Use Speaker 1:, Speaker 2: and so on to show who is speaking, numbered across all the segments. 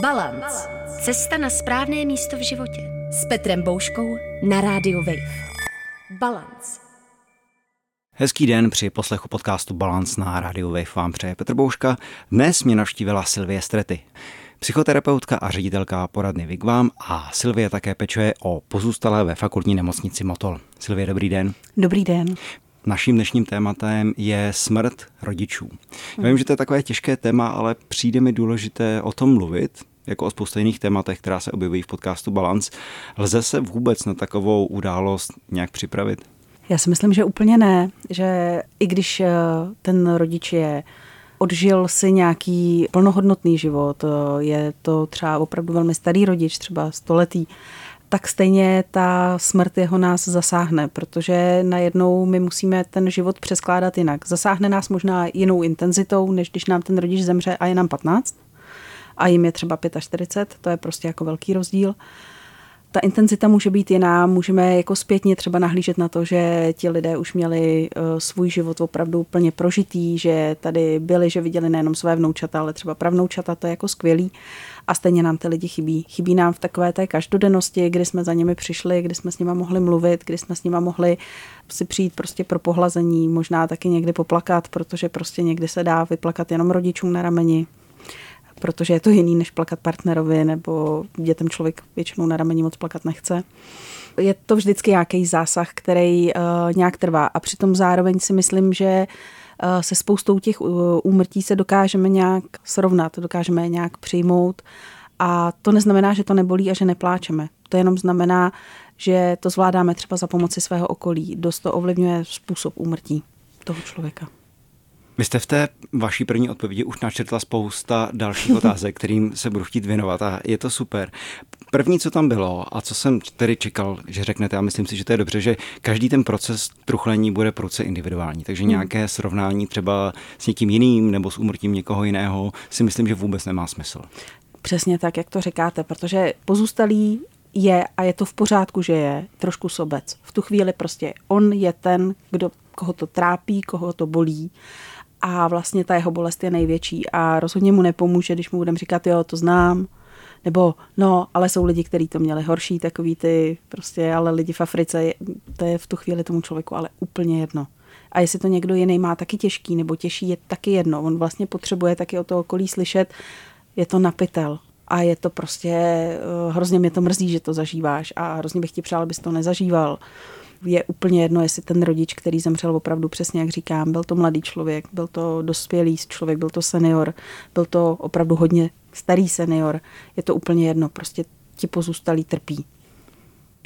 Speaker 1: Balance. Cesta na správné místo v životě. S Petrem Bouškou na rádiu Wave. Balance.
Speaker 2: Hezký den při poslechu podcastu Balance na rádiu Wave vám přeje Petr Bouška. Dnes mě navštívila Silvie Strety. Psychoterapeutka a ředitelka poradny Vigvam a Silvie také pečuje o pozůstalé ve fakultní nemocnici Motol. Silvie, dobrý den.
Speaker 3: Dobrý den.
Speaker 2: Naším dnešním tématem je smrt rodičů. Já vím, že to je takové těžké téma, ale přijde mi důležité o tom mluvit, jako o spoustu jiných tématech, která se objevují v podcastu Balance. Lze se vůbec na takovou událost nějak připravit?
Speaker 3: Já si myslím, že úplně ne, že i když eh, ten rodič je odžil si nějaký plnohodnotný život, eh, je to třeba opravdu velmi starý rodič, třeba stoletý, tak stejně ta smrt jeho nás zasáhne, protože najednou my musíme ten život přeskládat jinak. Zasáhne nás možná jinou intenzitou, než když nám ten rodič zemře a je nám 15 a jim je třeba 45, to je prostě jako velký rozdíl ta intenzita může být jiná, můžeme jako zpětně třeba nahlížet na to, že ti lidé už měli uh, svůj život opravdu plně prožitý, že tady byli, že viděli nejenom své vnoučata, ale třeba pravnoučata, to je jako skvělý a stejně nám ty lidi chybí. Chybí nám v takové té každodennosti, kdy jsme za nimi přišli, kdy jsme s nimi mohli mluvit, kdy jsme s nimi mohli si přijít prostě pro pohlazení, možná taky někdy poplakat, protože prostě někdy se dá vyplakat jenom rodičům na rameni, protože je to jiný, než plakat partnerovi, nebo dětem člověk většinou na rameni moc plakat nechce. Je to vždycky nějaký zásah, který uh, nějak trvá a přitom zároveň si myslím, že uh, se spoustou těch uh, úmrtí se dokážeme nějak srovnat, dokážeme je nějak přijmout a to neznamená, že to nebolí a že nepláčeme. To jenom znamená, že to zvládáme třeba za pomoci svého okolí. Dost to ovlivňuje způsob úmrtí toho člověka.
Speaker 2: Vy jste v té vaší první odpovědi už načetla spousta dalších otázek, kterým se budu chtít věnovat a je to super. První, co tam bylo a co jsem tedy čekal, že řeknete, a myslím si, že to je dobře, že každý ten proces truchlení bude proce individuální, takže hmm. nějaké srovnání třeba s někým jiným nebo s úmrtím někoho jiného si myslím, že vůbec nemá smysl.
Speaker 3: Přesně tak, jak to říkáte, protože pozůstalý je, a je to v pořádku, že je, trošku sobec. V tu chvíli prostě on je ten, kdo, koho to trápí, koho to bolí a vlastně ta jeho bolest je největší a rozhodně mu nepomůže, když mu budeme říkat, jo, to znám, nebo no, ale jsou lidi, kteří to měli horší, takový ty prostě, ale lidi v Africe, to je v tu chvíli tomu člověku ale úplně jedno. A jestli to někdo jiný má taky těžký nebo těžší, je taky jedno. On vlastně potřebuje taky o to okolí slyšet, je to napitel. A je to prostě, eh, hrozně mě to mrzí, že to zažíváš a hrozně bych ti přál, abys to nezažíval je úplně jedno, jestli ten rodič, který zemřel opravdu přesně, jak říkám, byl to mladý člověk, byl to dospělý člověk, byl to senior, byl to opravdu hodně starý senior, je to úplně jedno, prostě ti pozůstalí trpí.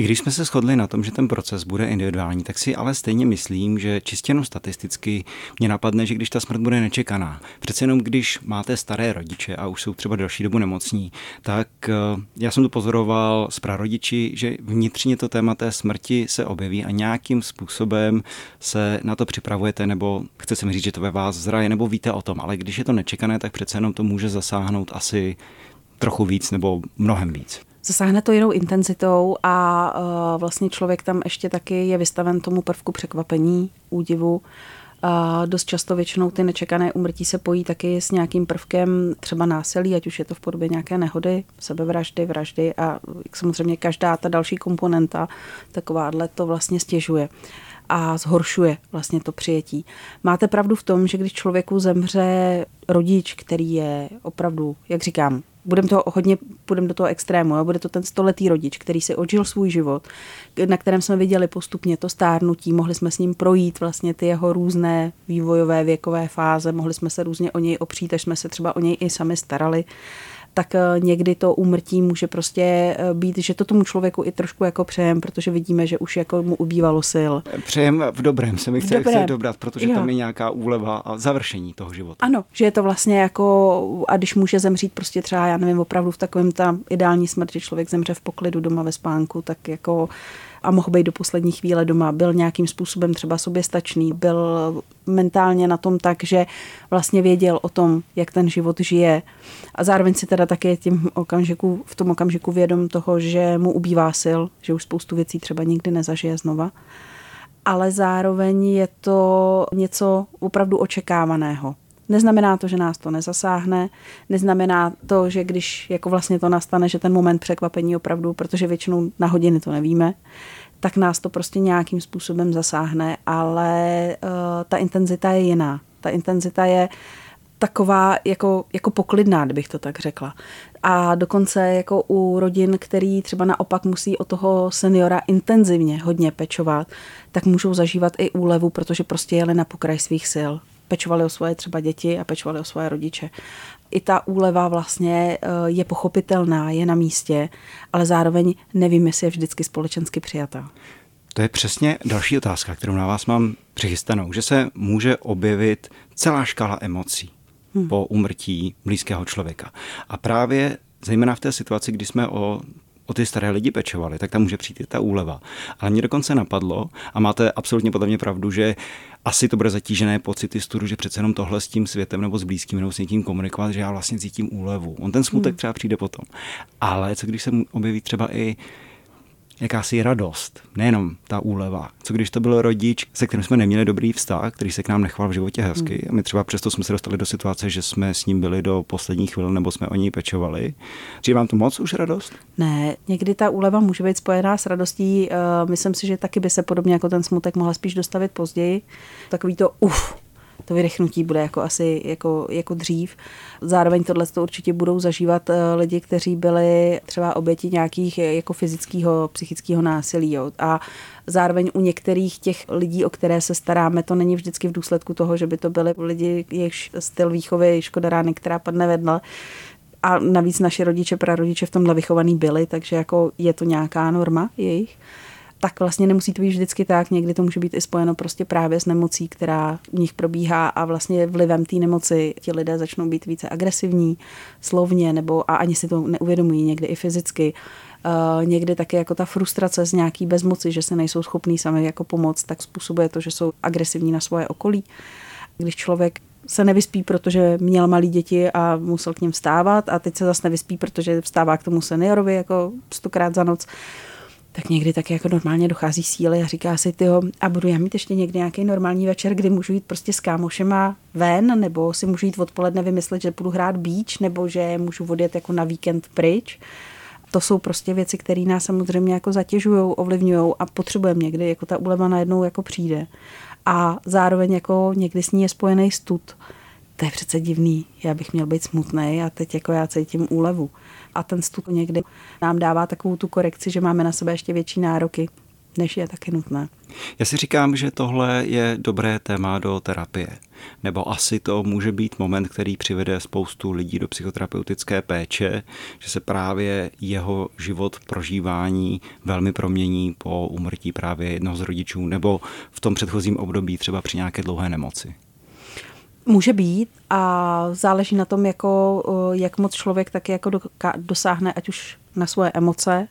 Speaker 2: I když jsme se shodli na tom, že ten proces bude individuální, tak si ale stejně myslím, že čistě jenom statisticky mě napadne, že když ta smrt bude nečekaná, přece jenom když máte staré rodiče a už jsou třeba další dobu nemocní, tak eh, já jsem to pozoroval s prarodiči, že vnitřně to téma té smrti se objeví a nějakým způsobem se na to připravujete, nebo chce se mi říct, že to ve vás zraje, nebo víte o tom, ale když je to nečekané, tak přece jenom to může zasáhnout asi trochu víc nebo mnohem víc
Speaker 3: zasáhne to jinou intenzitou a uh, vlastně člověk tam ještě taky je vystaven tomu prvku překvapení, údivu. A dost často většinou ty nečekané umrtí se pojí taky s nějakým prvkem třeba násilí, ať už je to v podobě nějaké nehody, sebevraždy, vraždy a samozřejmě každá ta další komponenta takováhle to vlastně stěžuje a zhoršuje vlastně to přijetí. Máte pravdu v tom, že když člověku zemře rodič, který je opravdu, jak říkám, budeme to hodně, půjdeme do toho extrému, jo? bude to ten stoletý rodič, který si odžil svůj život, na kterém jsme viděli postupně to stárnutí, mohli jsme s ním projít vlastně ty jeho různé vývojové věkové fáze, mohli jsme se různě o něj opřít, až jsme se třeba o něj i sami starali tak eh, někdy to úmrtí může prostě eh, být, že to tomu člověku i trošku jako přejem, protože vidíme, že už jako mu ubývalo sil.
Speaker 2: Přejem v dobrém se mi chce, chce dobrat, protože jo. tam je nějaká úleva a završení toho života.
Speaker 3: Ano, že je to vlastně jako, a když může zemřít prostě třeba, já nevím, opravdu v takovém tam ideální smrt, že člověk zemře v poklidu doma ve spánku, tak jako a mohl být do poslední chvíle doma, byl nějakým způsobem třeba soběstačný, byl mentálně na tom tak, že vlastně věděl o tom, jak ten život žije. A zároveň si teda také tím okamžiku, v tom okamžiku vědom toho, že mu ubývá sil, že už spoustu věcí třeba nikdy nezažije znova. Ale zároveň je to něco opravdu očekávaného Neznamená to, že nás to nezasáhne, neznamená to, že když jako vlastně to nastane, že ten moment překvapení opravdu, protože většinou na hodiny to nevíme, tak nás to prostě nějakým způsobem zasáhne, ale uh, ta intenzita je jiná. Ta intenzita je taková jako, jako poklidná, kdybych to tak řekla. A dokonce jako u rodin, který třeba naopak musí o toho seniora intenzivně hodně pečovat, tak můžou zažívat i úlevu, protože prostě jeli na pokraj svých sil. Pečovali o svoje třeba děti a pečovali o svoje rodiče. I ta úleva vlastně eh, je pochopitelná, je na místě, ale zároveň nevím, jestli je vždycky společensky přijatá.
Speaker 2: To je přesně další otázka, kterou na vás mám přichystanou, že se může objevit celá škála emocí hmm. po umrtí blízkého člověka. A právě zejména v té situaci, kdy jsme o o ty staré lidi pečovali, tak tam může přijít i ta úleva. Ale mě dokonce napadlo, a máte absolutně podle mě pravdu, že asi to bude zatížené pocity studu, že přece jenom tohle s tím světem nebo s blízkým nebo s někým komunikovat, že já vlastně cítím úlevu. On ten smutek hmm. třeba přijde potom. Ale co když se objeví třeba i jakási radost, nejenom ta úleva. Co když to byl rodič, se kterým jsme neměli dobrý vztah, který se k nám nechval v životě hezky hmm. a my třeba přesto jsme se dostali do situace, že jsme s ním byli do posledních chvil nebo jsme o něj pečovali. Přijde vám to moc už radost?
Speaker 3: Ne, někdy ta úleva může být spojená s radostí. Uh, myslím si, že taky by se podobně jako ten smutek mohla spíš dostavit později. Takový to uf, to vydechnutí bude jako asi jako, jako dřív. Zároveň tohle to určitě budou zažívat eh, lidi, kteří byli třeba oběti nějakých eh, jako fyzického, psychického násilí. Jo. A zároveň u některých těch lidí, o které se staráme, to není vždycky v důsledku toho, že by to byli lidi, jejichž styl výchovy škoda rány, která padne vedle. A navíc naše rodiče, prarodiče v tomhle vychovaný byli, takže jako je to nějaká norma jejich tak vlastně nemusí to být vždycky tak. Někdy to může být i spojeno prostě právě s nemocí, která u nich probíhá a vlastně vlivem té nemoci ti lidé začnou být více agresivní, slovně, nebo a ani si to neuvědomují, někdy i fyzicky. Uh, někdy taky jako ta frustrace z nějaký bezmoci, že se nejsou schopní sami jako pomoct, tak způsobuje to, že jsou agresivní na svoje okolí. Když člověk se nevyspí, protože měl malý děti a musel k ním vstávat a teď se zase nevyspí, protože vstává k tomu seniorovi jako stokrát za noc, tak někdy taky jako normálně dochází síly a říká si, tyjo, a budu já mít ještě někdy nějaký normální večer, kdy můžu jít prostě s kámošema ven, nebo si můžu jít odpoledne vymyslet, že budu hrát beach, nebo že můžu odjet jako na víkend pryč. To jsou prostě věci, které nás samozřejmě jako zatěžují, ovlivňují a potřebujeme někdy, jako ta úleva najednou jako přijde. A zároveň jako někdy s ní je spojený stud. To je přece divný, já bych měl být smutný a teď jako já cítím úlevu a ten stud někdy nám dává takovou tu korekci, že máme na sebe ještě větší nároky, než je taky nutné.
Speaker 2: Já si říkám, že tohle je dobré téma do terapie. Nebo asi to může být moment, který přivede spoustu lidí do psychoterapeutické péče, že se právě jeho život prožívání velmi promění po umrtí právě jednoho z rodičů nebo v tom předchozím období třeba při nějaké dlouhé nemoci.
Speaker 3: Může být a záleží na tom, jako, jak moc člověk taky jako dosáhne, ať už na svoje emoce,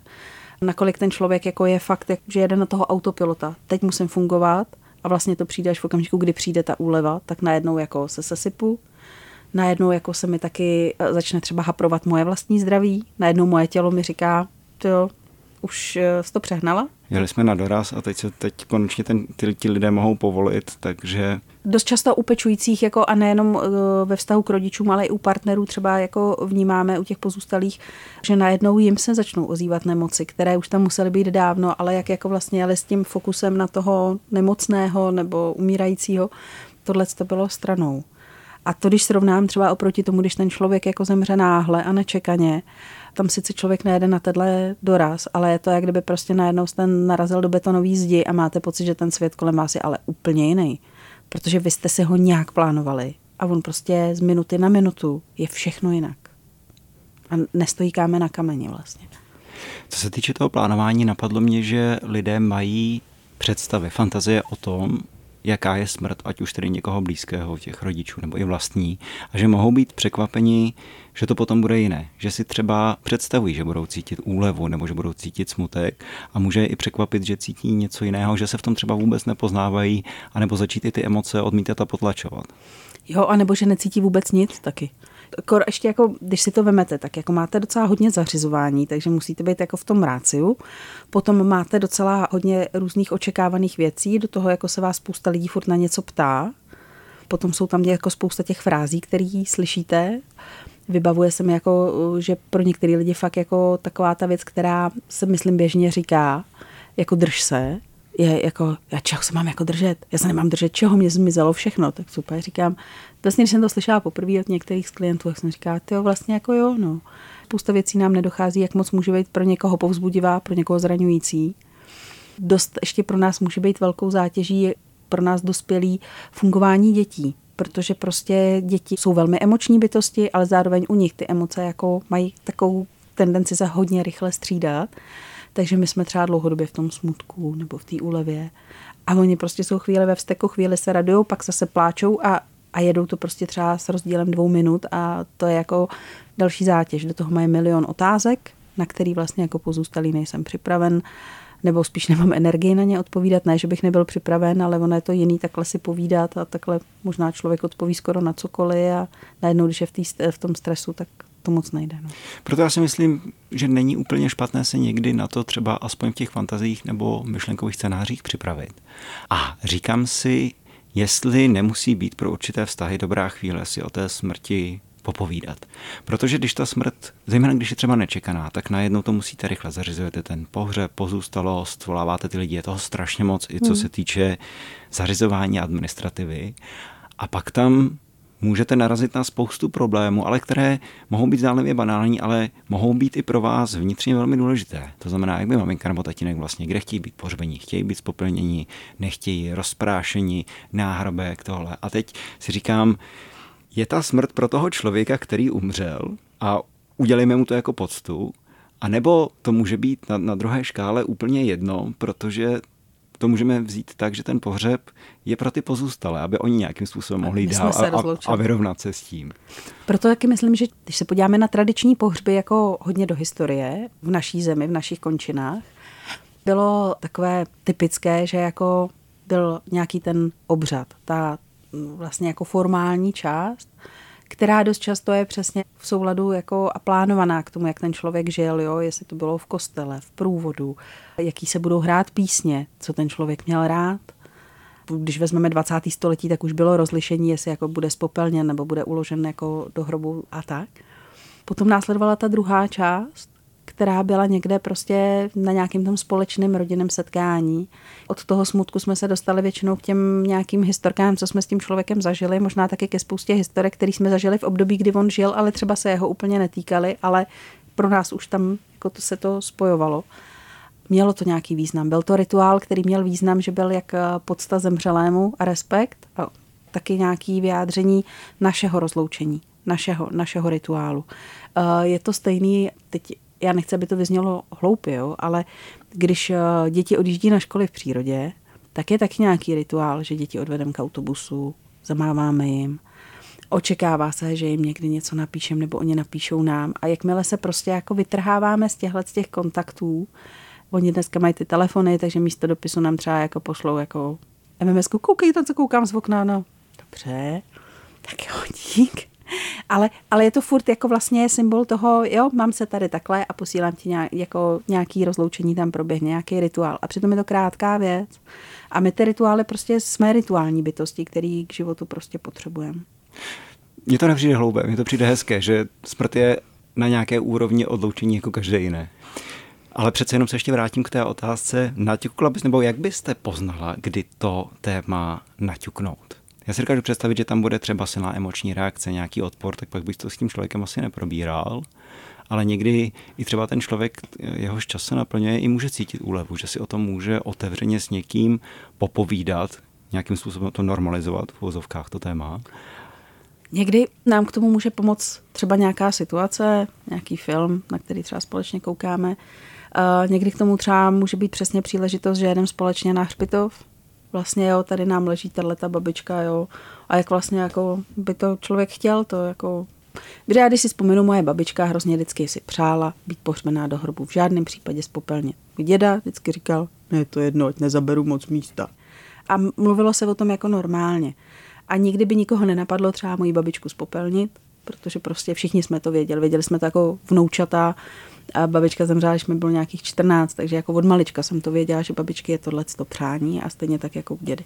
Speaker 3: nakolik ten člověk jako je fakt, že jede na toho autopilota. Teď musím fungovat a vlastně to přijde až v okamžiku, kdy přijde ta úleva, tak najednou jako se sesypu, najednou jako se mi taky e, začne třeba haprovat moje vlastní zdraví, najednou moje tělo mi říká, jo, už e, jsi to přehnala?
Speaker 2: Jeli jsme na doraz a teď se teď konečně ten, ty, ty lidé mohou povolit, takže
Speaker 3: dost často u pečujících jako a nejenom eh, ve vztahu k rodičům, ale i u partnerů třeba jako vnímáme u těch pozůstalých, že najednou jim se začnou ozývat nemoci, které už tam musely být dávno, ale jak jako vlastně jeli s tím fokusem na toho nemocného nebo umírajícího, tohle to bylo stranou. A to, když srovnám třeba oproti tomu, když ten člověk jako zemře náhle a nečekaně, tam sice člověk nejede na tenhle doraz, ale je to, jak kdyby prostě najednou ten narazil do betonové zdi a máte pocit, že ten svět kolem vás je ale úplně jiný protože vy jste si ho nějak plánovali a on prostě z minuty na minutu je všechno jinak. A nestojí káme na kameni vlastně.
Speaker 2: Co se týče toho plánování, napadlo mě, že lidé mají představy, fantazie o tom, jaká je smrt, ať už tedy někoho blízkého, těch rodičů nebo i vlastní, a že mohou být překvapeni, že to potom bude jiné. Že si třeba představují, že budou cítit úlevu nebo že budou cítit smutek a může i překvapit, že cítí něco jiného, že se v tom třeba vůbec nepoznávají, anebo začít i ty emoce odmítat a potlačovat.
Speaker 3: Jo, anebo že necítí vůbec nic taky. Kor, ještě jako, když si to vemete, tak jako máte docela hodně zařizování, takže musíte být jako v tom ráciu. Potom máte docela hodně různých očekávaných věcí, do toho jako se vás spousta lidí furt na něco ptá. Potom jsou tam jako spousta těch frází, které slyšíte. Vybavuje se mi jako, že pro některé lidi fakt jako taková ta věc, která se myslím běžně říká, jako drž se, je jako, já čeho se mám jako držet? Já se nemám držet, čeho mě zmizelo všechno. Tak super, říkám, vlastně, když jsem to slyšela poprvé od některých z klientů, tak jsem říkala, ty vlastně jako jo, no. Spousta věcí nám nedochází, jak moc může být pro někoho povzbudivá, pro někoho zraňující. Dost ještě pro nás může být velkou zátěží pro nás dospělí fungování dětí, protože prostě děti jsou velmi emoční bytosti, ale zároveň u nich ty emoce jako mají takovou tendenci se hodně rychle střídat. Takže my jsme třeba dlouhodobě v tom smutku nebo v té úlevě. A oni prostě jsou chvíli ve vzteku, chvíli se radují, pak zase pláčou a, a jedou to prostě třeba s rozdílem dvou minut a to je jako další zátěž. Do toho mají milion otázek, na který vlastně jako pozůstalý nejsem připraven nebo spíš nemám energii na ně odpovídat. Ne, že bych nebyl připraven, ale ono je to jiný takhle si povídat a takhle možná člověk odpoví skoro na cokoliv a najednou, když je v, tý, v tom stresu, tak to moc nejde. No.
Speaker 2: Proto já si myslím, že není úplně špatné se někdy na to třeba aspoň v těch fantazích nebo myšlenkových scénářích připravit. A říkám si, jestli nemusí být pro určité vztahy dobrá chvíle si o té smrti popovídat. Protože když ta smrt, zejména když je třeba nečekaná, tak najednou to musíte rychle zařizujete ten pohřeb, pozůstalost, voláváte ty lidi, je toho strašně moc, i co hmm. se týče zařizování administrativy. A pak tam můžete narazit na spoustu problémů, ale které mohou být zdánlivě banální, ale mohou být i pro vás vnitřně velmi důležité. To znamená, jak by maminka nebo tatínek vlastně, kde chtějí být pohřbení, chtějí být spopelnění, nechtějí rozprášení, náhrobek, tohle. A teď si říkám, je ta smrt pro toho člověka, který umřel a udělejme mu to jako poctu, a nebo to může být na, na druhé škále úplně jedno, protože to můžeme vzít tak, že ten pohřeb je pro ty pozůstalé, aby oni nějakým způsobem mohli jít dál a, a, a vyrovnat se s tím.
Speaker 3: Proto taky myslím, že když se podíváme na tradiční pohřby jako hodně do historie v naší zemi, v našich končinách, bylo takové typické, že jako byl nějaký ten obřad, ta vlastně jako formální část, která dost často je přesně v souladu jako a plánovaná k tomu, jak ten člověk žil, jo, jestli to bylo v kostele, v průvodu, jaký se budou hrát písně, co ten člověk měl rád. Když vezmeme 20. století, tak už bylo rozlišení, jestli jako bude spopelněn nebo bude uložen jako do hrobu a tak. Potom následovala ta druhá část, která byla někde prostě na nějakém tom společném rodinném setkání. Od toho smutku jsme se dostali většinou k těm nějakým historkám, co jsme s tím člověkem zažili, možná taky ke spoustě historek, který jsme zažili v období, kdy on žil, ale třeba se jeho úplně netýkali, ale pro nás už tam jako to se to spojovalo. Mělo to nějaký význam. Byl to rituál, který měl význam, že byl jak podsta zemřelému a respekt a taky nějaký vyjádření našeho rozloučení, našeho, našeho rituálu. Je to stejný, teď já nechci, aby to vyznělo hloupě, jo, ale když eh, děti odjíždí na školy v přírodě, tak je taky nějaký rituál, že děti odvedeme k autobusu, zamáváme jim, očekává se, že jim někdy něco napíšem nebo oni napíšou nám. A jakmile se prostě jako vytrháváme z těchhle z těch kontaktů, oni dneska mají ty telefony, takže místo dopisu nám třeba jako pošlou jako MMS, koukej to, co koukám z okna, no. Dobře, tak jo, dík ale, ale je to furt jako vlastně symbol toho, jo, mám se tady takhle a posílám ti nějak, jako nějaký rozloučení tam proběhne, nějaký rituál. A přitom je to krátká věc. A my ty rituály prostě jsme rituální bytosti, který k životu prostě potřebujeme.
Speaker 2: Mně to nepřijde hloubé, mně to přijde hezké, že smrt je na nějaké úrovni odloučení jako každé jiné. Ale přece jenom se ještě vrátím k té otázce, naťukla bys, nebo jak byste poznala, kdy to téma naťuknout? Já si dokážu představit, že tam bude třeba silná emoční reakce, nějaký odpor, tak pak bych to s tím člověkem asi neprobíral. Ale někdy i třeba ten člověk, jehož čas se naplňuje, i může cítit úlevu, že si o tom může otevřeně s někým popovídat, nějakým způsobem to normalizovat v vozovkách to téma.
Speaker 3: Někdy nám k tomu může pomoct třeba nějaká situace, nějaký film, na který třeba společně koukáme. Uh, někdy k tomu třeba může být přesně příležitost, že jedeme společně na hřbitov, vlastně jo, tady nám leží tato babička, jo, a jak vlastně jako by to člověk chtěl, to jako Protože já když si vzpomenu, moje babička hrozně vždycky si přála být pohřbená do hrobu, v žádném případě spopelně. Děda vždycky říkal, ne, to jedno, ať nezaberu moc místa. A mluvilo se o tom jako normálně. A nikdy by nikoho nenapadlo třeba moji babičku spopelnit, protože prostě všichni jsme to věděli. Věděli jsme to jako vnoučata, a babička zemřela, když mi bylo nějakých 14, takže jako od malička jsem to věděla, že babičky je tohle to přání a stejně tak jako u dědy.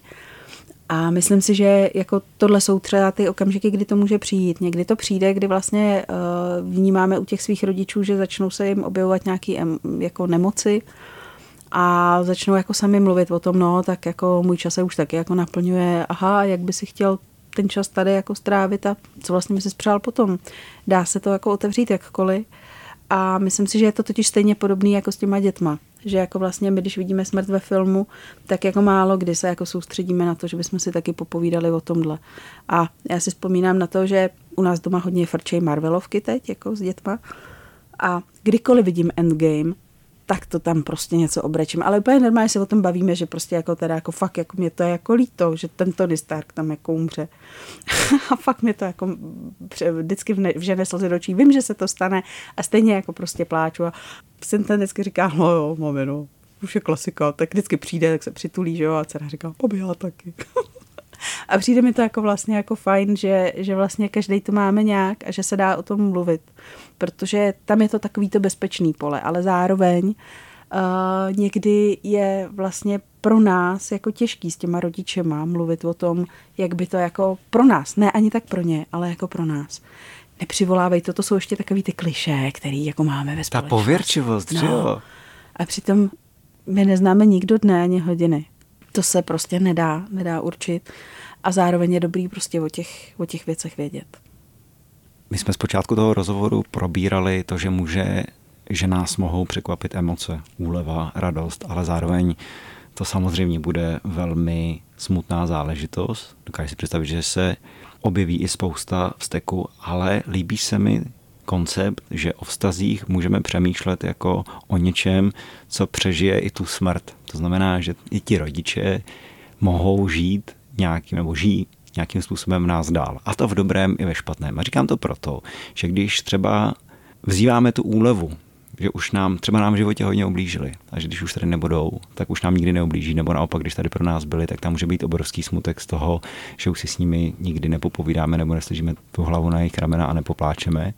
Speaker 3: A myslím si, že jako tohle jsou třeba ty okamžiky, kdy to může přijít. Někdy to přijde, kdy vlastně uh, vnímáme u těch svých rodičů, že začnou se jim objevovat nějaké jako nemoci a začnou jako sami mluvit o tom, no, tak jako můj čas se už taky jako naplňuje, aha, jak by si chtěl ten čas tady jako strávit a co vlastně mi si spřál potom. Dá se to jako otevřít jakkoliv. A myslím si, že je to totiž stejně podobný jako s těma dětma. Že jako vlastně my, když vidíme smrt ve filmu, tak jako málo kdy se jako soustředíme na to, že bychom si taky popovídali o tomhle. A já si vzpomínám na to, že u nás doma hodně frčej Marvelovky teď, jako s dětma. A kdykoliv vidím Endgame, tak to tam prostě něco obrečím. Ale úplně normálně se o tom bavíme, že prostě jako teda jako fakt jako mě to je jako líto, že ten Tony Stark tam jako umře. a fakt mě to jako vždycky vžene slzy do očí. Vím, že se to stane a stejně jako prostě pláču a syn ten vždycky říká, no jo, mami, no, už je klasika, tak vždycky přijde, tak se přitulí, že jo, a dcera říká, poběhla taky. A přijde mi to jako vlastně jako fajn, že, že vlastně každý to máme nějak a že se dá o tom mluvit. Protože tam je to takový to bezpečný pole, ale zároveň uh, někdy je vlastně pro nás jako těžký s těma rodičema mluvit o tom, jak by to jako pro nás, ne ani tak pro ně, ale jako pro nás. Nepřivolávej to, to jsou ještě takový ty kliše, který jako máme ve společnosti.
Speaker 2: Ta pověrčivost, no. jo.
Speaker 3: A přitom my neznáme nikdo dne ani hodiny. To se prostě nedá, nedá určit a zároveň je dobrý prostě o těch, o těch věcech vědět.
Speaker 2: My jsme zpočátku toho rozhovoru probírali to, že může, že nás mohou překvapit emoce, úleva, radost, ale zároveň to samozřejmě bude velmi smutná záležitost. Dokážu si představit, že se objeví i spousta vzteku, ale líbí se mi koncept, že o vztazích můžeme přemýšlet jako o něčem, co přežije i tu smrt. To znamená, že i ti rodiče mohou žít nějakým, nebo žijí nějakým způsobem nás dál. A to v dobrém i ve špatném. A říkám to proto, že když třeba vzýváme tu úlevu, že už nám, třeba nám v životě hodně oblížili a že když už tady nebudou, tak už nám nikdy neoblíží, nebo naopak, když tady pro nás byli, tak tam může být obrovský smutek z toho, že už si s nimi nikdy nepopovídáme nebo neslyšíme tu hlavu na jejich ramena a nepopláčeme.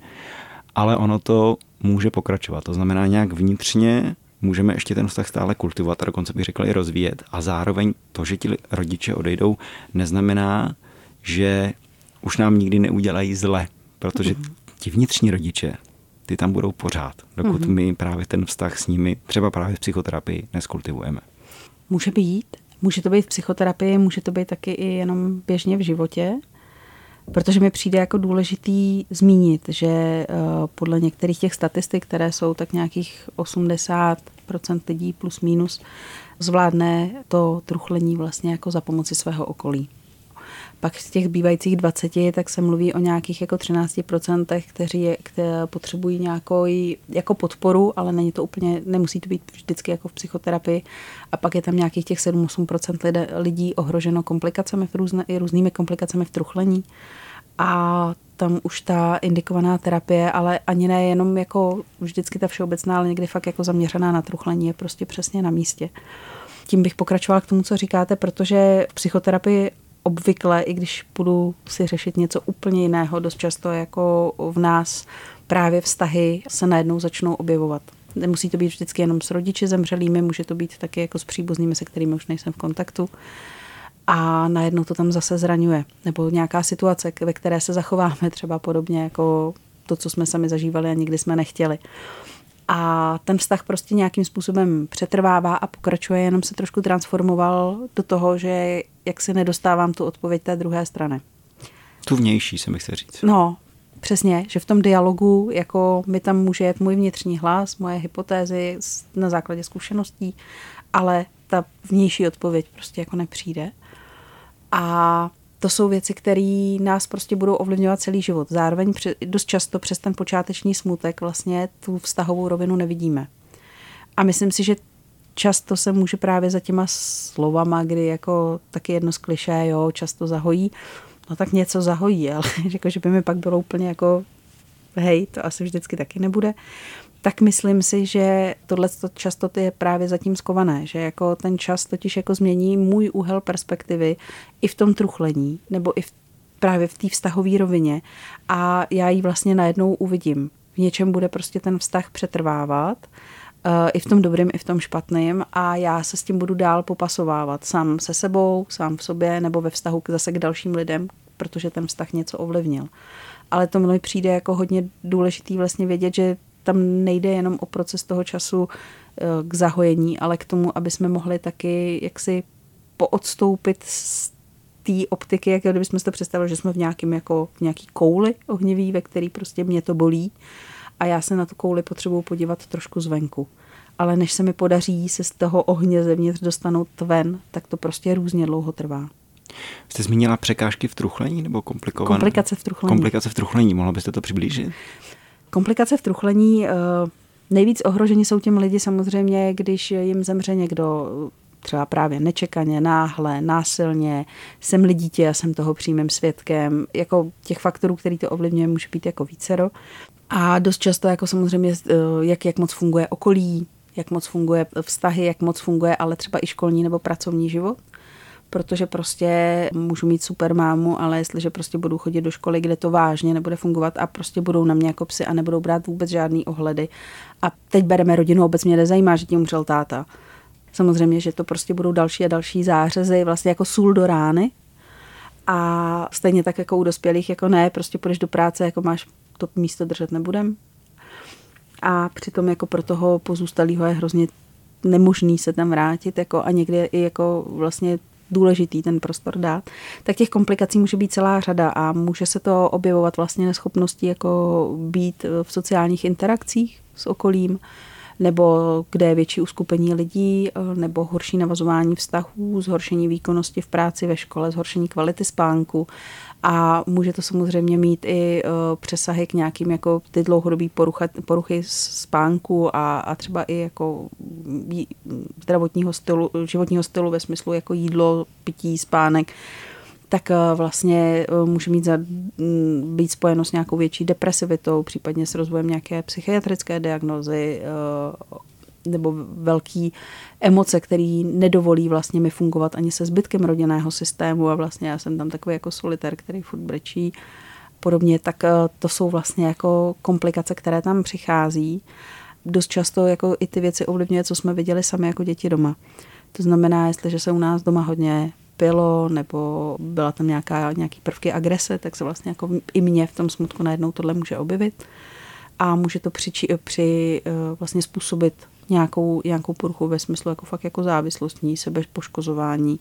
Speaker 2: Ale ono to může pokračovat. To znamená nějak vnitřně můžeme ještě ten vztah stále kultivovat a dokonce bych řekl i rozvíjet. A zároveň to, že ti rodiče odejdou, neznamená, že už nám nikdy neudělají zle, protože mhm. ti vnitřní rodiče, ty tam budou pořád, dokud mm-hmm. my právě ten vztah s nimi, třeba právě v psychoterapii, neskultivujeme.
Speaker 3: Může být. Může to být v psychoterapii, může to být taky i jenom běžně v životě. Protože mi přijde jako důležitý zmínit, že eh, podle některých těch statistik, které jsou tak nějakých 80% lidí plus minus, zvládne to truchlení vlastně jako za pomoci svého okolí. Pak z těch bývajících 20, tak se mluví o nějakých jako 13%, kteří, je, kteří potřebují nějakou jako podporu, ale není to úplně, nemusí to být vždycky jako v psychoterapii. A pak je tam nějakých těch 7-8% lidí ohroženo komplikacemi, v různými komplikacemi v truchlení. A tam už ta indikovaná terapie, ale ani ne jenom jako vždycky ta všeobecná, ale někdy fakt jako zaměřená na truchlení je prostě přesně na místě. Tím bych pokračovala k tomu, co říkáte, protože v psychoterapii obvykle, i když budu si řešit něco úplně jiného, dost často jako v nás právě vztahy se najednou začnou objevovat. Nemusí to být vždycky jenom s rodiči zemřelými, může to být taky jako s příbuznými, se kterými už nejsem v kontaktu. A najednou to tam zase zraňuje. Nebo nějaká situace, ve které se zachováme třeba podobně jako to, co jsme sami zažívali a nikdy jsme nechtěli. A ten vztah prostě nějakým způsobem přetrvává a pokračuje, jenom se trošku transformoval do toho, že jak si nedostávám tu odpověď té druhé strany.
Speaker 2: Tu vnější, se mi chce říct.
Speaker 3: No, přesně, že v tom dialogu jako mi tam může jet můj vnitřní hlas, moje hypotézy na základě zkušeností, ale ta vnější odpověď prostě jako nepřijde. A to jsou věci, které nás prostě budou ovlivňovat celý život. Zároveň dost často přes ten počáteční smutek vlastně tu vztahovou rovinu nevidíme. A myslím si, že často se může právě za těma slovama, kdy jako taky jedno z kliše, jo, často zahojí, no tak něco zahojí, ale jako, že by mi pak bylo úplně jako hej, to asi vždycky taky nebude tak myslím si, že tohle často je právě zatím skované, že jako ten čas totiž jako změní můj úhel perspektivy i v tom truchlení, nebo i v, právě v té vztahové rovině a já ji vlastně najednou uvidím. V něčem bude prostě ten vztah přetrvávat i v tom dobrým, i v tom špatným a já se s tím budu dál popasovávat sám se sebou, sám v sobě nebo ve vztahu zase k dalším lidem, protože ten vztah něco ovlivnil. Ale to mi přijde jako hodně důležitý vlastně vědět, že tam nejde jenom o proces toho času eh, k zahojení, ale k tomu, aby jsme mohli taky jaksi poodstoupit z té optiky, jak kdybychom si to představili, že jsme v nějakém jako v nějaký kouli ohnivý, ve který prostě mě to bolí a já se na tu kouli potřebuji podívat trošku zvenku. Ale než se mi podaří se z toho ohně zevnitř dostanout ven, tak to prostě různě dlouho trvá.
Speaker 2: Jste zmínila překážky v truchlení nebo komplikované?
Speaker 3: Komplikace v truchlení.
Speaker 2: Komplikace v truchlení, mohla byste to přiblížit?
Speaker 3: Komplikace v truchlení, eh, nejvíc ohrožení jsou těm lidi samozřejmě, když jim zemře někdo třeba právě nečekaně, náhle, násilně, jsem li dítě a jsem toho přímým svědkem. Jako těch faktorů, který to ovlivňuje, může být jako vícero. A dost často jako samozřejmě, eh, jak, jak moc funguje okolí, jak moc funguje vztahy, jak moc funguje ale třeba i školní nebo pracovní život protože prostě můžu mít super mámu, ale jestliže prostě budu chodit do školy, kde to vážně nebude fungovat a prostě budou na mě jako psy a nebudou brát vůbec žádný ohledy. A teď bereme rodinu, vůbec mě nezajímá, že tím umřel táta. Samozřejmě, že to prostě budou další a další zářezy, vlastně jako sůl do rány. A stejně tak jako u dospělých, jako ne, prostě půjdeš do práce, jako máš to místo držet nebudem. A přitom jako pro toho pozůstalého je hrozně nemožný se tam vrátit jako a někdy i jako vlastně důležitý ten prostor dát, tak těch komplikací může být celá řada a může se to objevovat vlastně neschopností jako být v sociálních interakcích s okolím, nebo kde je větší uskupení lidí, nebo horší navazování vztahů, zhoršení výkonnosti v práci ve škole, zhoršení kvality spánku. A může to samozřejmě mít i uh, přesahy k nějakým jako ty dlouhodobý porucha, poruchy spánku a, a třeba i jako zdravotního stylu, životního stylu ve smyslu jako jídlo, pití, spánek tak uh, vlastně uh, může mít za, um, být spojeno s nějakou větší depresivitou, případně s rozvojem nějaké psychiatrické diagnozy, nebo velký emoce, který nedovolí vlastně mi fungovat ani se zbytkem rodinného systému a vlastně já jsem tam takový jako solitér, který furt brečí podobně, tak eh, to jsou vlastně jako komplikace, které tam přichází. Dost často jako i ty věci ovlivňuje, co jsme viděli sami jako děti doma. To znamená, jestliže se u nás doma hodně pilo, nebo byla tam nějaká, nějaký prvky agrese, tak se vlastně jako i mě v tom smutku najednou tohle může objevit. A může to při, při eh, vlastně způsobit nějakou, nějakou poruchu ve smyslu jako fakt jako závislostní, sebepoškozování,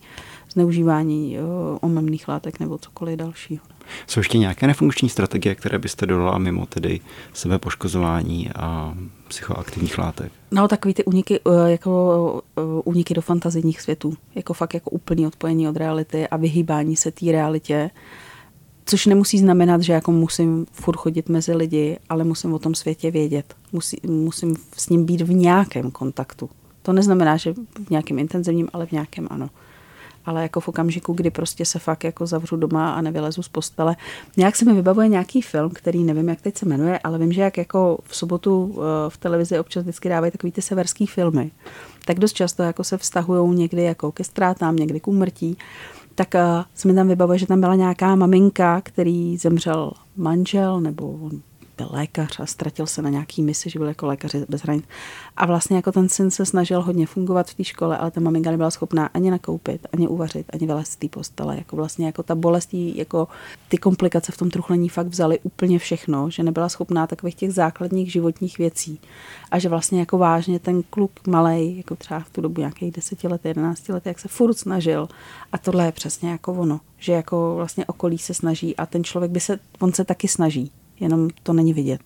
Speaker 3: zneužívání uh, omemných látek nebo cokoliv dalšího.
Speaker 2: Jsou ještě nějaké nefunkční strategie, které byste dodala mimo tedy sebepoškozování a psychoaktivních látek?
Speaker 3: No, takový ty uniky, uh, jako uh, uniky do fantazijních světů, jako fakt jako úplný odpojení od reality a vyhýbání se té realitě Což nemusí znamenat, že jako musím furt chodit mezi lidi, ale musím o tom světě vědět. Musí, musím s ním být v nějakém kontaktu. To neznamená, že v nějakém intenzivním, ale v nějakém ano. Ale jako v okamžiku, kdy prostě se fakt jako zavřu doma a nevylezu z postele. Nějak se mi vybavuje nějaký film, který nevím, jak teď se jmenuje, ale vím, že jak jako v sobotu eh, v televizi občas vždycky dávají takový ty severský filmy, tak dost často jako se vztahují někdy jako ke ztrátám, někdy k úmrtí tak uh, se mi tam vybavuje, že tam byla nějaká maminka, který zemřel manžel, nebo byl lékař a ztratil se na nějaký misi, že byl jako lékař bez hranic. A vlastně jako ten syn se snažil hodně fungovat v té škole, ale ta maminka nebyla schopná ani nakoupit, ani uvařit, ani vylézt z té postele. Jako vlastně jako ta bolest, jako ty komplikace v tom truchlení fakt vzali úplně všechno, že nebyla schopná takových těch základních životních věcí. A že vlastně jako vážně ten kluk malý, jako třeba v tu dobu nějakých deseti let, jedenácti let, jak se furt snažil. A tohle je přesně jako ono, že jako vlastně okolí se snaží a ten člověk by se, on se taky snaží jenom to není vidět.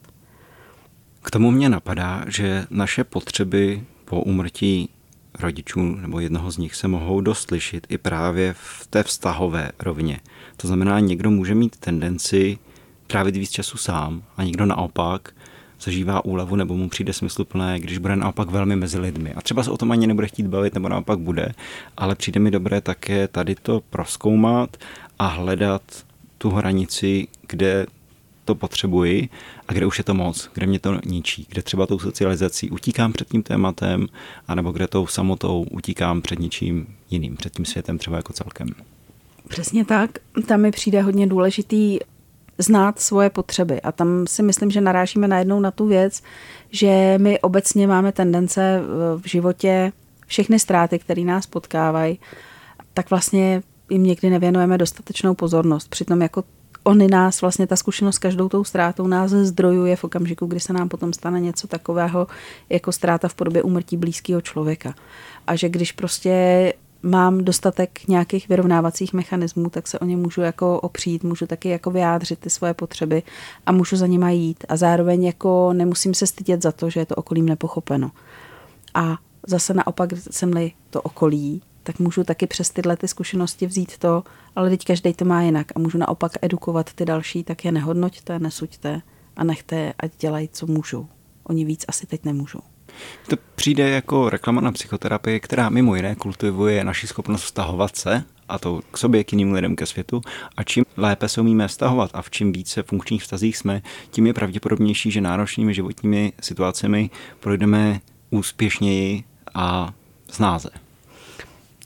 Speaker 2: K tomu mě napadá, že naše potřeby po umrtí rodičů nebo jednoho z nich se mohou dost lišit i právě v té vztahové rovně. To znamená, někdo může mít tendenci trávit víc času sám a někdo naopak zažívá úlevu nebo mu přijde smysluplné, když bude naopak velmi mezi lidmi. A třeba se o tom ani nebude chtít bavit, nebo naopak bude, ale přijde mi dobré také tady to proskoumat a hledat tu hranici, kde to potřebuji a kde už je to moc, kde mě to ničí, kde třeba tou socializací utíkám před tím tématem, anebo kde tou samotou utíkám před něčím jiným, před tím světem třeba jako celkem.
Speaker 3: Přesně tak. Tam mi přijde hodně důležitý znát svoje potřeby. A tam si myslím, že narážíme najednou na tu věc, že my obecně máme tendence v životě všechny ztráty, které nás potkávají, tak vlastně jim někdy nevěnujeme dostatečnou pozornost. Přitom jako oni nás, vlastně ta zkušenost s každou tou ztrátou nás zdrojuje v okamžiku, kdy se nám potom stane něco takového jako ztráta v podobě umrtí blízkého člověka. A že když prostě mám dostatek nějakých vyrovnávacích mechanismů, tak se o ně můžu jako opřít, můžu taky jako vyjádřit ty svoje potřeby a můžu za nima jít. A zároveň jako nemusím se stydět za to, že je to okolím nepochopeno. A zase naopak jsem-li to okolí, tak můžu taky přes tyhle ty zkušenosti vzít to, ale teď každý to má jinak a můžu naopak edukovat ty další, tak je nehodnoťte, nesuďte a nechte, ať dělají, co můžou. Oni víc asi teď nemůžou.
Speaker 2: To přijde jako reklama na psychoterapii, která mimo jiné kultivuje naši schopnost vztahovat se, a to k sobě, k jiným lidem, ke světu. A čím lépe se umíme vztahovat a v čím více funkčních vztazích jsme, tím je pravděpodobnější, že náročnými životními situacemi projdeme úspěšněji a snáze.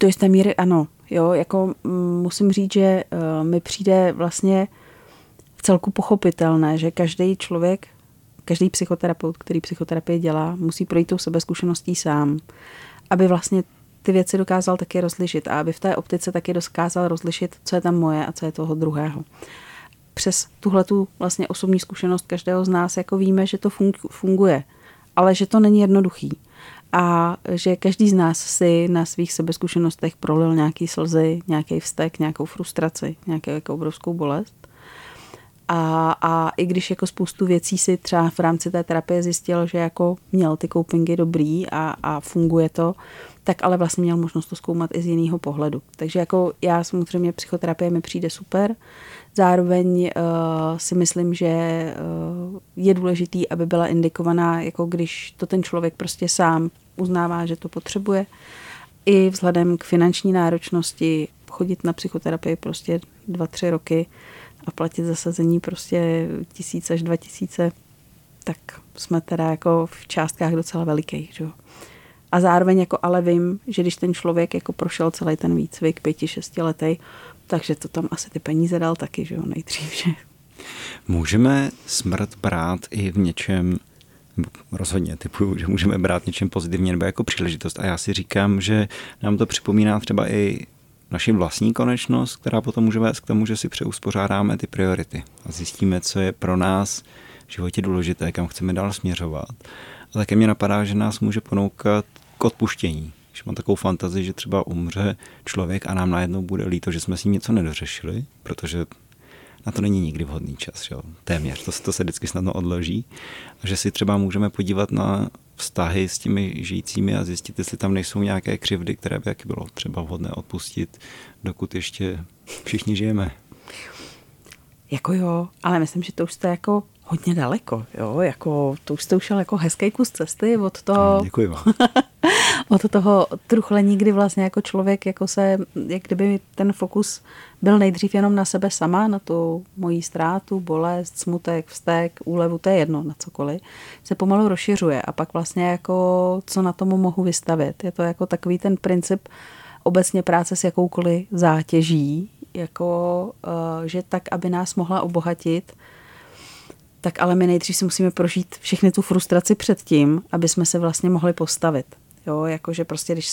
Speaker 3: Do jisté míry ano. Jo, jako mm, musím říct, že uh, mi přijde vlastně v celku pochopitelné, že každý člověk každý psychoterapeut, který psychoterapii dělá, musí projít tou sebezkušeností sám, aby vlastně ty věci dokázal taky rozlišit a aby v té optice taky dokázal rozlišit, co je tam moje a co je toho druhého. Přes tuhle tu vlastně osobní zkušenost každého z nás jako víme, že to funguje, ale že to není jednoduchý a že každý z nás si na svých sebezkušenostech prolil nějaký slzy, nějaký vztek, nějakou frustraci, nějakou jako obrovskou bolest a, a i když jako spoustu věcí si třeba v rámci té terapie zjistil, že jako měl ty copingy dobrý a, a funguje to, tak ale vlastně měl možnost to zkoumat i z jiného pohledu. Takže jako já samozřejmě psychoterapie mi přijde super. Zároveň uh, si myslím, že uh, je důležitý, aby byla indikovaná, jako když to ten člověk prostě sám uznává, že to potřebuje. I vzhledem k finanční náročnosti chodit na psychoterapii prostě dva, tři roky a platit zasazení prostě tisíc až dva tisíce, tak jsme teda jako v částkách docela velikých, že? A zároveň jako ale vím, že když ten člověk jako prošel celý ten výcvik pěti, šesti letý, takže to tam asi ty peníze dal taky, že jo, nejdřív, že?
Speaker 2: Můžeme smrt brát i v něčem, rozhodně typuju, že můžeme brát něčem pozitivně nebo jako příležitost. A já si říkám, že nám to připomíná třeba i naši vlastní konečnost, která potom může vést k tomu, že si přeuspořádáme ty priority a zjistíme, co je pro nás v životě důležité, kam chceme dál směřovat. A také mě napadá, že nás může ponoukat k odpuštění. Když mám takovou fantazii, že třeba umře člověk a nám najednou bude líto, že jsme s ním něco nedořešili, protože na to není nikdy vhodný čas, že jo? téměř, to, to se vždycky snadno odloží. A že si třeba můžeme podívat na vztahy s těmi žijícími a zjistit, jestli tam nejsou nějaké křivdy, které by jak bylo třeba vhodné odpustit, dokud ještě všichni žijeme.
Speaker 3: Jako jo, ale myslím, že to už jste jako hodně daleko, jo, jako to už jste ušel jako hezký kus cesty od toho...
Speaker 2: Děkuji vám.
Speaker 3: od toho truchlení, kdy vlastně jako člověk jako se, jak kdyby ten fokus byl nejdřív jenom na sebe sama, na tu moji ztrátu, bolest, smutek, vztek, úlevu, to je jedno, na cokoliv, se pomalu rozšiřuje a pak vlastně jako co na tomu mohu vystavit. Je to jako takový ten princip obecně práce s jakoukoliv zátěží, jako eh, že tak, aby nás mohla obohatit, tak ale my nejdřív si musíme prožít všechny tu frustraci předtím, aby jsme se vlastně mohli postavit. Jo, jakože prostě, když,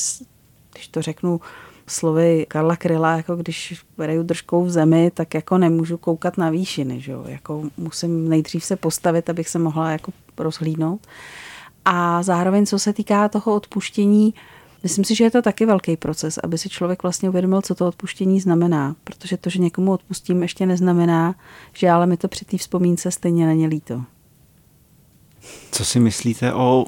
Speaker 3: když to řeknu slovy Karla Kryla, jako když reju držkou v zemi, tak jako nemůžu koukat na výšiny, že jo? Jako musím nejdřív se postavit, abych se mohla jako rozhlídnout. A zároveň, co se týká toho odpuštění, Myslím si, že je to taky velký proces, aby si člověk vlastně uvědomil, co to odpuštění znamená. Protože to, že někomu odpustím, ještě neznamená, že ale mi to při té vzpomínce stejně není líto.
Speaker 2: Co si myslíte o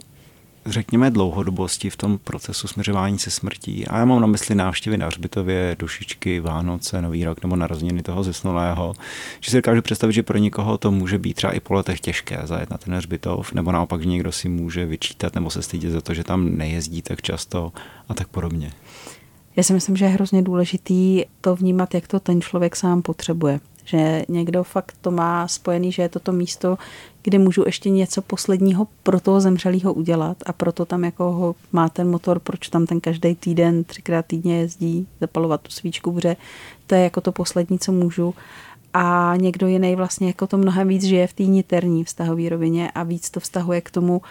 Speaker 2: řekněme, dlouhodobosti v tom procesu směřování se smrtí. A já mám na mysli návštěvy na hřbitově, dušičky, Vánoce, Nový rok nebo narozeniny toho zesnulého. Že si dokážu představit, že pro někoho to může být třeba i po letech těžké zajet na ten hřbitov, nebo naopak, že někdo si může vyčítat nebo se stydět za to, že tam nejezdí tak často a tak podobně.
Speaker 3: Já si myslím, že je hrozně důležitý to vnímat, jak to ten člověk sám potřebuje. Že někdo fakt to má spojený, že je to to místo, kde můžu ještě něco posledního pro toho zemřelého udělat a proto tam jako ho má ten motor, proč tam ten každý týden, třikrát týdně jezdí zapalovat tu svíčku, protože to je jako to poslední, co můžu. a někdo jiný vlastně jako to mnohem víc žije v té niterní vztahové rovině a víc to vztahuje k tomu,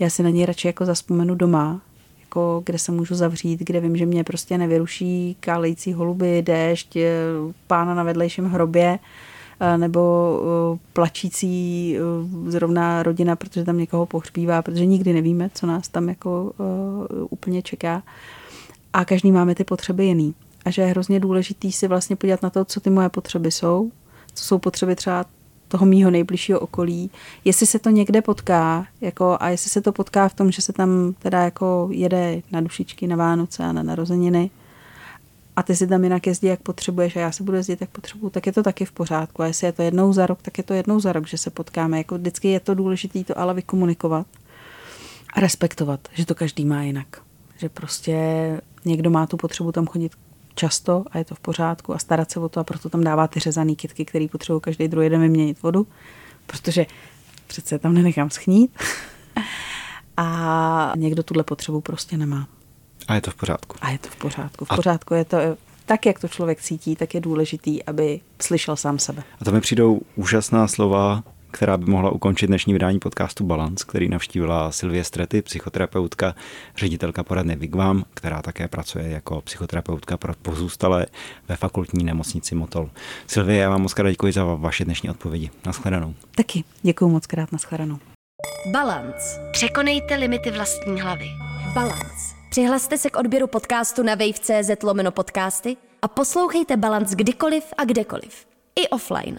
Speaker 3: já si na něj radši jako zaspomenu doma, jako kde se můžu zavřít, kde vím, že mě prostě nevyruší kálející holuby, déšť, eh, pána na vedlejším hrobě, nebo plačící zrovna rodina, protože tam někoho pohřbívá, protože nikdy nevíme, co nás tam jako úplně čeká. A každý máme ty potřeby jiný. A že je hrozně důležitý si vlastně podívat na to, co ty moje potřeby jsou, co jsou potřeby třeba toho mýho nejbližšího okolí, jestli se to někde potká, jako, a jestli se to potká v tom, že se tam teda jako jede na dušičky na Vánoce a na narozeniny a ty si tam jinak jezdí, jak potřebuješ a já se budu jezdit, jak potřebuju, tak je to taky v pořádku. A jestli je to jednou za rok, tak je to jednou za rok, že se potkáme. Jako vždycky je to důležité to ale vykomunikovat a respektovat, že to každý má jinak. Že prostě někdo má tu potřebu tam chodit často a je to v pořádku a starat se o to a proto tam dává ty řezaný kytky, který potřebují každý druhý den vyměnit vodu, protože přece tam nenechám schnít. a někdo tuhle potřebu prostě nemá.
Speaker 2: A je to v pořádku.
Speaker 3: A je to v pořádku. V pořádku je to tak, jak to člověk cítí, tak je důležitý, aby slyšel sám sebe.
Speaker 2: A to mi přijdou úžasná slova která by mohla ukončit dnešní vydání podcastu Balance, který navštívila Silvie Strety, psychoterapeutka, ředitelka poradny Vigvam, která také pracuje jako psychoterapeutka pro pozůstalé ve fakultní nemocnici Motol. Silvie, já vám moc krát děkuji za vaše dnešní odpovědi. Naschledanou.
Speaker 3: Taky děkuji moc krát, naschledanou.
Speaker 1: Balance. Překonejte limity vlastní hlavy. Balance. Přihlaste se k odběru podcastu na wave.cz lomeno podcasty a poslouchejte Balance kdykoliv a kdekoliv. I offline.